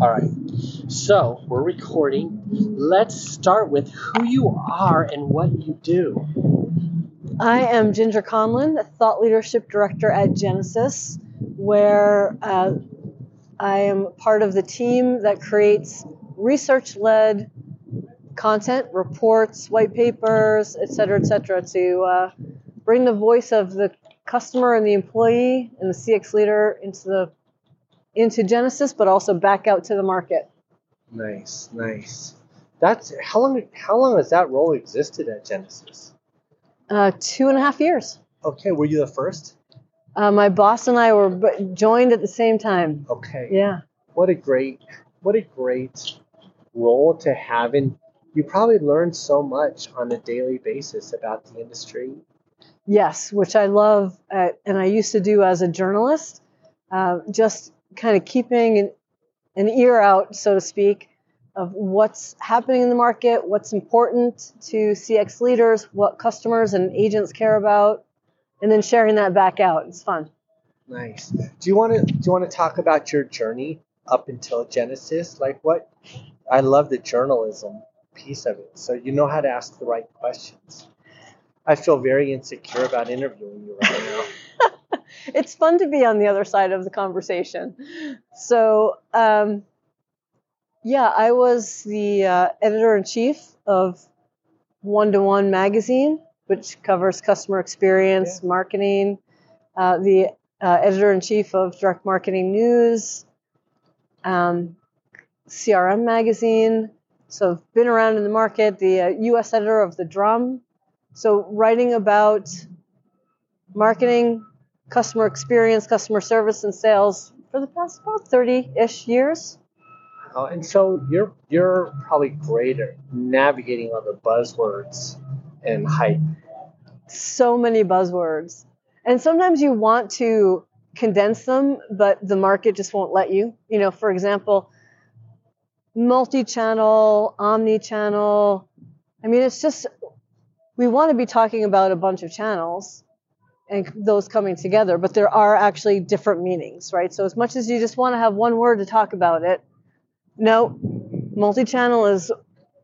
All right. So we're recording. Let's start with who you are and what you do. I am Ginger Conlon, Thought Leadership Director at Genesys, where uh, I am part of the team that creates research led content, reports, white papers, et cetera, et cetera, to uh, bring the voice of the customer and the employee and the CX leader into the into Genesys, but also back out to the market. Nice, nice. That's how long. How long has that role existed at Genesys? Uh, two and a half years. Okay, were you the first? Uh, my boss and I were joined at the same time. Okay. Yeah. What a great, what a great role to have, and you probably learn so much on a daily basis about the industry. Yes, which I love, uh, and I used to do as a journalist. Uh, just kind of keeping an, an ear out, so to speak, of what's happening in the market, what's important to CX leaders, what customers and agents care about, and then sharing that back out. It's fun. Nice. Do you want to do you want to talk about your journey up until Genesys? Like what? I love the journalism piece of it. So you know how to ask the right questions. I feel very insecure about interviewing you right now. It's fun to be on the other side of the conversation. So, um, yeah, I was the uh, editor in chief of One to One magazine, which covers customer experience, Yeah. marketing, uh, the uh, editor in chief of Direct Marketing News, um, CRM magazine. So, I've been around in the market, the uh, US editor of The Drum. So, writing about marketing, customer experience, customer service, and sales for the past about 30 ish years. Oh, and so you're you're probably great at navigating all the buzzwords and hype. So many buzzwords. And sometimes you want to condense them, but the market just won't let you. You know, for example, multi channel, omni channel. I mean, it's just, we want to be talking about a bunch of channels and those coming together, but there are actually different meanings, right? So, as much as you just want to have one word to talk about it, no, multi channel is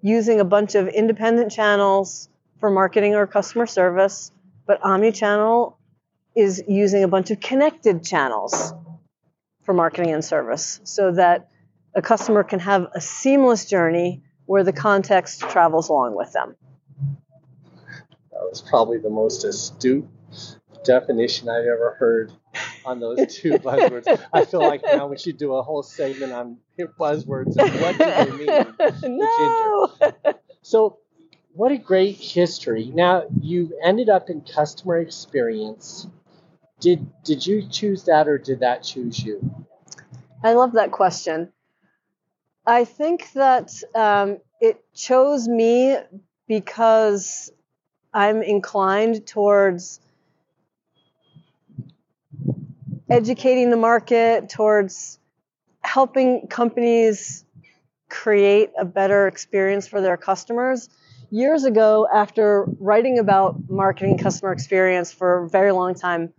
using a bunch of independent channels for marketing or customer service, but omni channel is using a bunch of connected channels for marketing and service so that a customer can have a seamless journey where the context travels along with them. That was probably the most astute definition I've ever heard on those two buzzwords. I feel like now we should do a whole segment on buzzwords and what do they mean. no. So, what a great history. Now, you ended up in customer experience. Did did you choose that or did that choose you? I love that question. I think that um, it chose me because I'm inclined towards educating the market, towards helping companies create a better experience for their customers. Years ago, after writing about marketing customer experience for a very long time,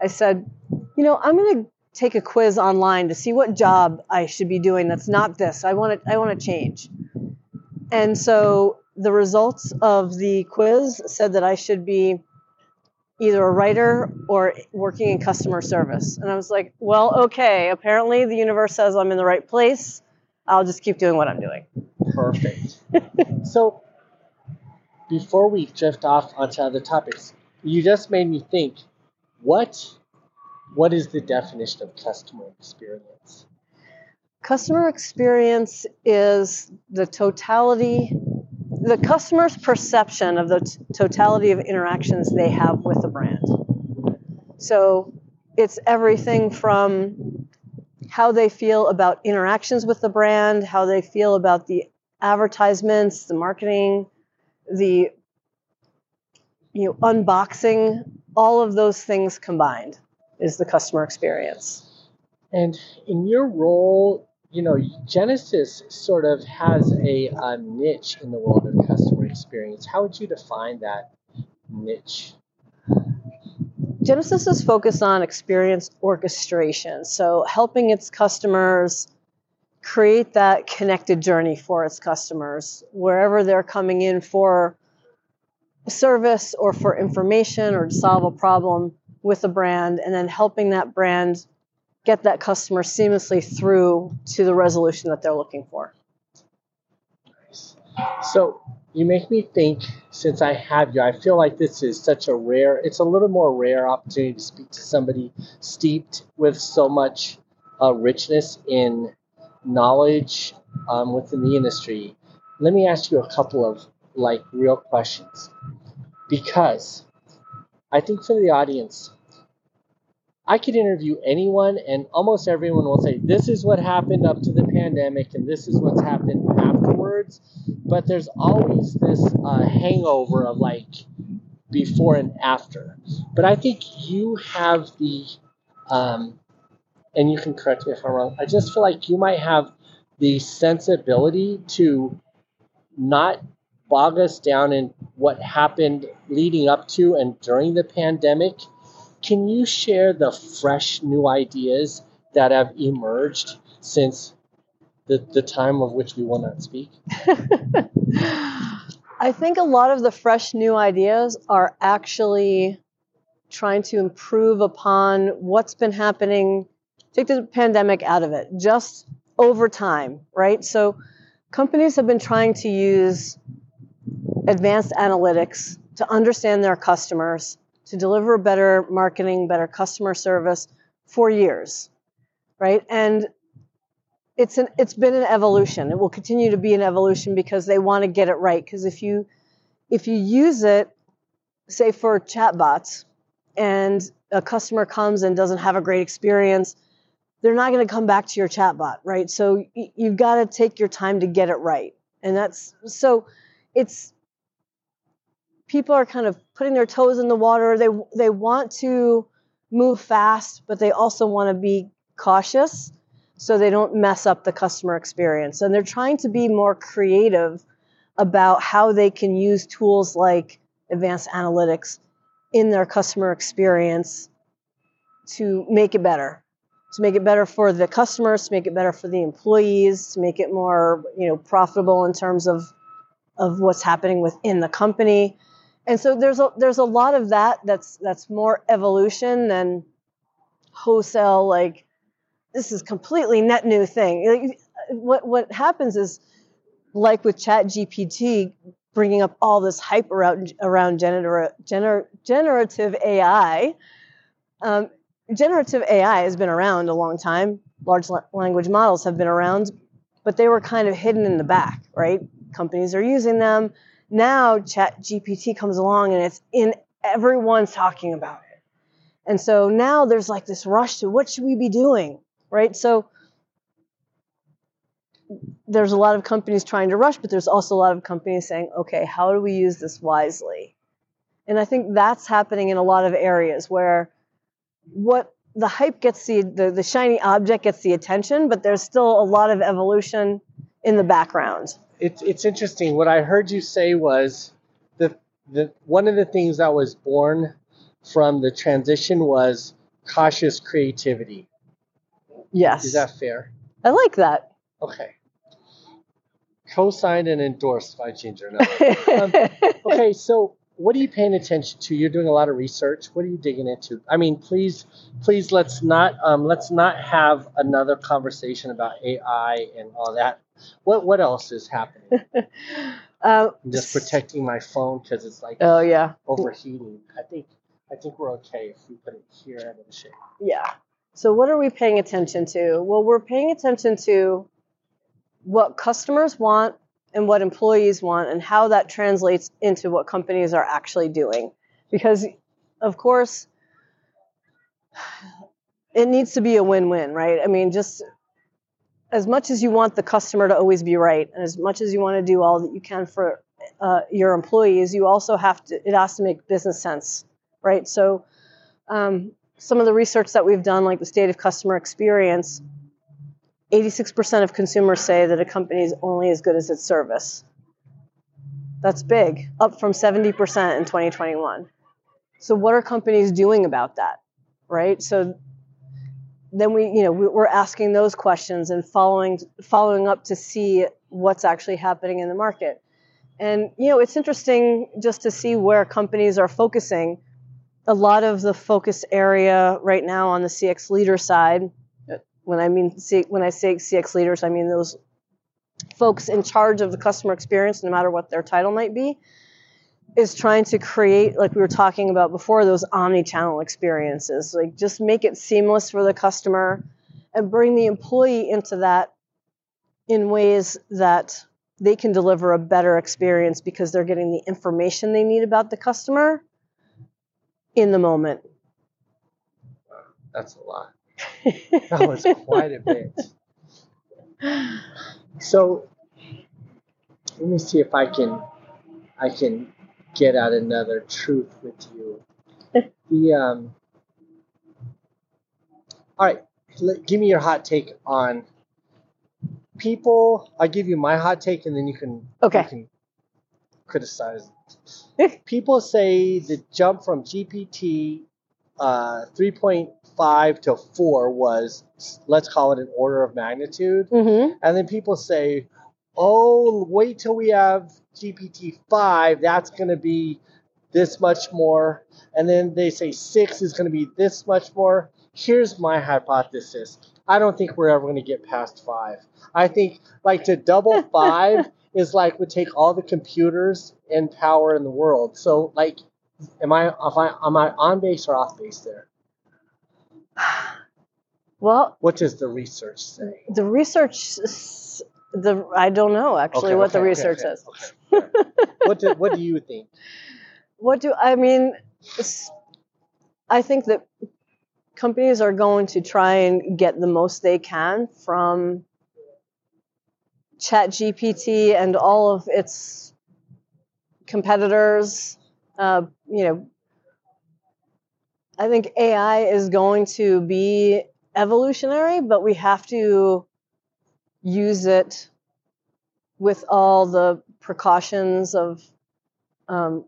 I said, you know, I'm going to take a quiz online to see what job I should be doing that's not this. I want to I want to change. And so the results of the quiz said that I should be either a writer or working in customer service. And I was like, well, okay, apparently the universe says I'm in the right place. I'll just keep doing what I'm doing. Perfect. so, before we drift off onto other topics, you just made me think. What what is the definition of customer experience? Customer experience is the totality, the customer's perception of the t- totality of interactions they have with the brand. So it's everything from how they feel about interactions with the brand, how they feel about the advertisements, the marketing, the you know unboxing, all of those things combined is the customer experience. And in your role, you know, Genesys sort of has a, a niche in the world of customer experience. How would you define that niche? Genesys is focused on experience orchestration, so helping its customers create that connected journey for its customers wherever they're coming in for service or for information or to solve a problem with a brand and then helping that brand get that customer seamlessly through to the resolution that they're looking for. So you make me think since I have you, I feel like this is such a rare, it's a little more rare opportunity to speak to somebody steeped with so much uh, richness in knowledge um, within the industry. Let me ask you a couple of like real questions because I think for the audience, I could interview anyone, and almost everyone will say, This is what happened up to the pandemic, and this is what's happened afterwards. But there's always this uh, hangover of like before and after. But I think you have the, um, and you can correct me if I'm wrong, I just feel like you might have the sensibility to not bog us down in what happened leading up to and during the pandemic can you share the fresh new ideas that have emerged since the, the time of which we will not speak? I think a lot of the fresh new ideas are actually trying to improve upon what's been happening. Take the pandemic out of it, just over time, right? So companies have been trying to use advanced analytics to understand their customers to deliver better marketing, better customer service for years, right? And it's an it's been an evolution. It will continue to be an evolution because they want to get it right. Because if you if you use it, say for chatbots, and a customer comes and doesn't have a great experience, they're not going to come back to your chatbot, right? So you've got to take your time to get it right, and that's so it's people are kind of putting their toes in the water. They they want to move fast, but they also want to be cautious so they don't mess up the customer experience. And they're trying to be more creative about how they can use tools like advanced analytics in their customer experience to make it better to make it better for the customers to make it better for the employees to make it more you know profitable in terms of of what's happening within the company and so there's a there's a lot of that that's that's more evolution than wholesale like this is completely net new thing. What what happens is like with chat gpt bringing up all this hype around around gener, gener, generative ai um, generative ai has been around a long time. Large language models have been around but they were kind of hidden in the back right? Companies are using them now chat gpt comes along and it's in everyone's talking about it. And so now there's like this rush to what should we be doing right? So there's a lot of companies trying to rush but there's also a lot of companies saying okay how do we use this wisely? And i think that's happening in a lot of areas where what the hype gets the, the, the shiny object gets the attention but there's still a lot of evolution in the background it's it's interesting. What I heard you say was the the one of the things that was born from the transition was cautious creativity. Yes. Is that fair? I like that. Okay. Co-signed and endorsed by Ginger. No. um, okay, so what are you paying attention to? You're doing a lot of research. What are you digging into? I mean, please, please let's not um, let's not have another conversation about AI and all that. What what else is happening? uh, I'm just protecting my phone because it's like oh yeah overheating. I think I think we're okay if we put it here out of the shade. Yeah. So what are we paying attention to? Well, we're paying attention to what customers want and what employees want and how that translates into what companies are actually doing. Because, of course, it needs to be a win win, right? I mean, just as much as you want the customer to always be right, and as much as you want to do all that you can for uh, your employees, you also have to, it has to make business sense, right? So, um, some of the research that we've done, like the state of customer experience, 86% of consumers say that a company is only as good as its service. That's big, up from 70% in 2021. So, what are companies doing about that? Right? So, then we, you know, we- we're asking those questions and following following up to see what's actually happening in the market. And you know, it's interesting just to see where companies are focusing. A lot of the focus area right now on the CX leader side. When I mean when I say CX leaders, I mean those folks in charge of the customer experience, no matter what their title might be, is trying to create, like we were talking about before, those omni-channel experiences. Like just make it seamless for the customer and bring the employee into that in ways that they can deliver a better experience because they're getting the information they need about the customer in the moment. That's a lot. That was quite a bit. So let me see if I can I can get at another truth with you. The um all right, let, give me your hot take on people. I'll give you my hot take, and then you can Okay. you can criticize. people say the jump from GPT uh, 3.5 to 4 was let's call it an order of magnitude. Mm-hmm. And then people say, oh, wait till we have GPT 5, that's going to be this much more. And then they say 6 is going to be this much more. Here's my hypothesis I don't think we're ever going to get past 5. I think, like, to double 5 is like would take all the computers and power in the world. So, like, am I, am I, am I on base or off base there? Well, What does the research say? the research, the I don't know actually Okay, what the okay, okay, research okay, okay. what do what do you think? What do I mean? I think that companies are going to try and get the most they can from ChatGPT and all of its competitors. Uh, you know, I think AI is going to be evolutionary, but we have to use it with all the precautions of um,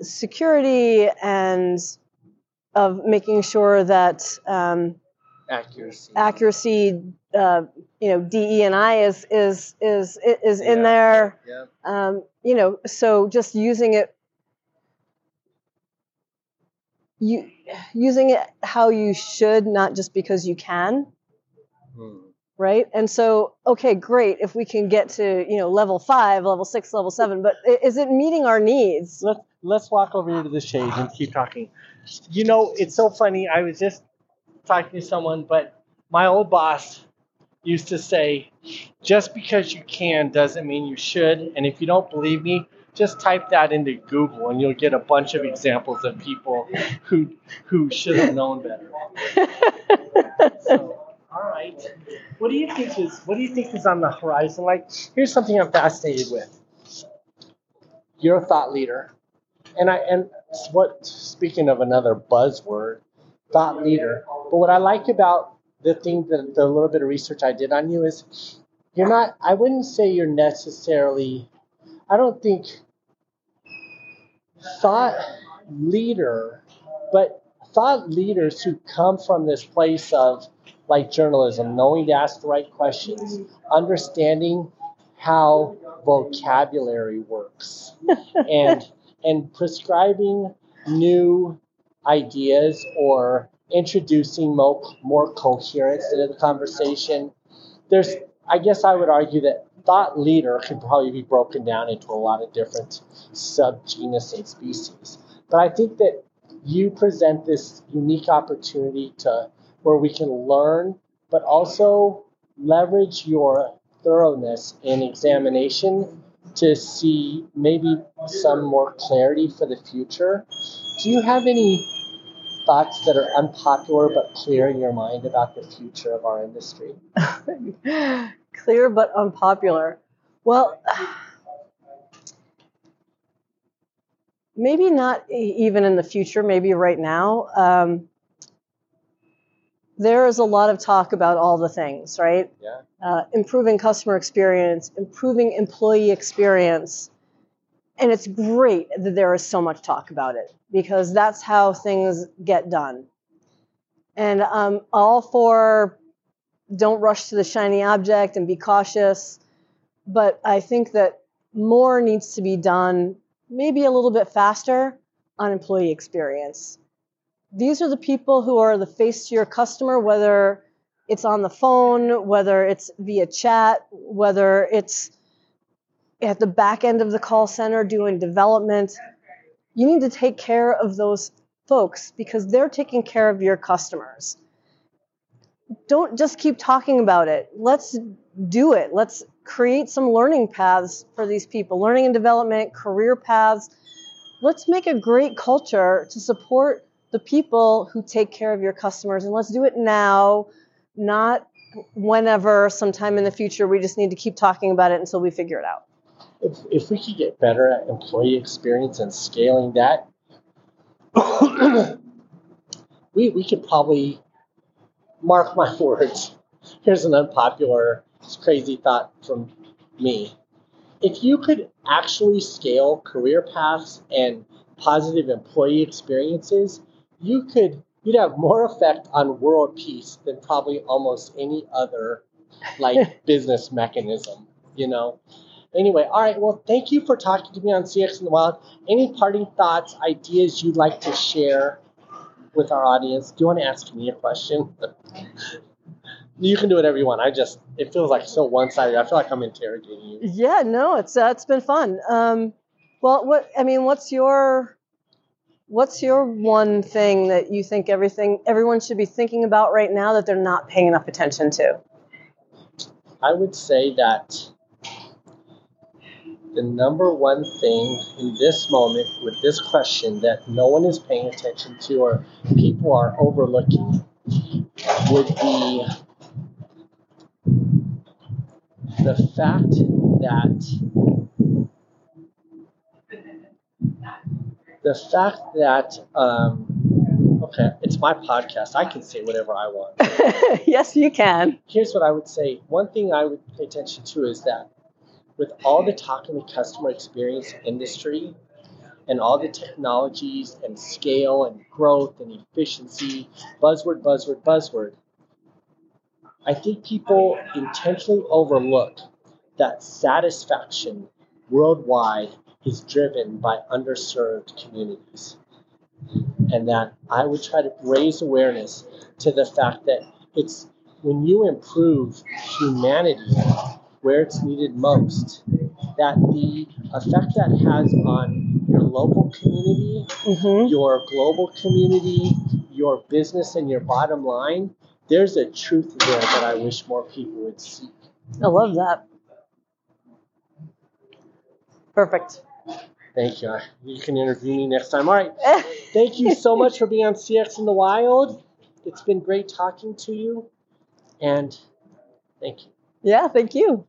security and of making sure that um, Accuracy. accuracy, uh, you know, DE and I is is is is in Yeah. there. Yeah. Um, you know, so just using it, you using it how you should, not just because you can, Hmm. right? And so, okay, great if we can get to you know level five, level six, level seven, but is it meeting our needs? Let's let's walk over here to the shade and keep talking. You know, it's so funny. I was just talking to someone, but my old boss used to say, just because you can doesn't mean you should. And if you don't believe me, just type that into Google and you'll get a bunch of examples of people who who should have known better. So, all right. What do you think is what do you think is on the horizon? Like, here's something I'm fascinated with. You're a thought leader, and I and what speaking of another buzzword, thought leader. But what I like about the thing that the little bit of research I did on you is you're not. I wouldn't say you're necessarily. I don't think thought leader, but thought leaders who come from this place of like journalism, knowing to ask the right questions, understanding how vocabulary works, and and prescribing new ideas or introducing more, more coherence into the conversation. There's, I guess, I would argue that thought leader could probably be broken down into a lot of different subgenus and species. But I think that you present this unique opportunity to where we can learn, but also leverage your thoroughness in examination to see maybe some more clarity for the future. Do you have any thoughts that are unpopular but clear in your mind about the future of our industry? Clear but unpopular. Well, maybe not even in the future, maybe right now. Um, there is a lot of talk about all the things, right? Yeah. Uh, improving customer experience, improving employee experience. And it's great that there is so much talk about it because that's how things get done. And I'm all for don't rush to the shiny object and be cautious. But I think that more needs to be done, maybe a little bit faster, on employee experience. These are the people who are the face to your customer, whether it's on the phone, whether it's via chat, whether it's at the back end of the call center doing development. You need to take care of those folks because they're taking care of your customers. Don't just keep talking about it. Let's do it. Let's create some learning paths for these people, learning and development, career paths. Let's make a great culture to support the people who take care of your customers. And let's do it now, not whenever, sometime in the future. We just need to keep talking about it until we figure it out. If, if we could get better at employee experience and scaling that, we, we could probably, mark my words, here's an unpopular, crazy thought from me. If you could actually scale career paths and positive employee experiences, you could you'd have more effect on world peace than probably almost any other like business mechanism, you know. Anyway, all right. Well, thank you for talking to me on CX in the Wild. Any parting thoughts, ideas you'd like to share with our audience? Do you want to ask me a question? you can do whatever you want. I just it feels like so one sided. I feel like I'm interrogating you. Yeah, no, it's uh, it's been fun. Um, well, what I mean, what's your what's your one thing that you think everything everyone should be thinking about right now that they're not paying enough attention to? I would say that the number one thing in this moment with this question that no one is paying attention to or people are overlooking would be the fact that the fact that um, okay, it's my podcast. I can say whatever I want. yes, you can. Here's what I would say. One thing I would pay attention to is that with all the talk in the customer experience industry and all the technologies and scale and growth and efficiency, buzzword, buzzword, buzzword, I think people intentionally overlook that satisfaction worldwide is driven by underserved communities. And that I would try to raise awareness to the fact that it's when you improve humanity where it's needed most, that the effect that has on your local community, Mm-hmm. your global community, your business, and your bottom line, there's a truth there that I wish more people would see. I love that. Perfect. Thank you. You can interview me next time. All right. Thank you so much for being on CX in the Wild. It's been great talking to you. And thank you. yeah, thank you.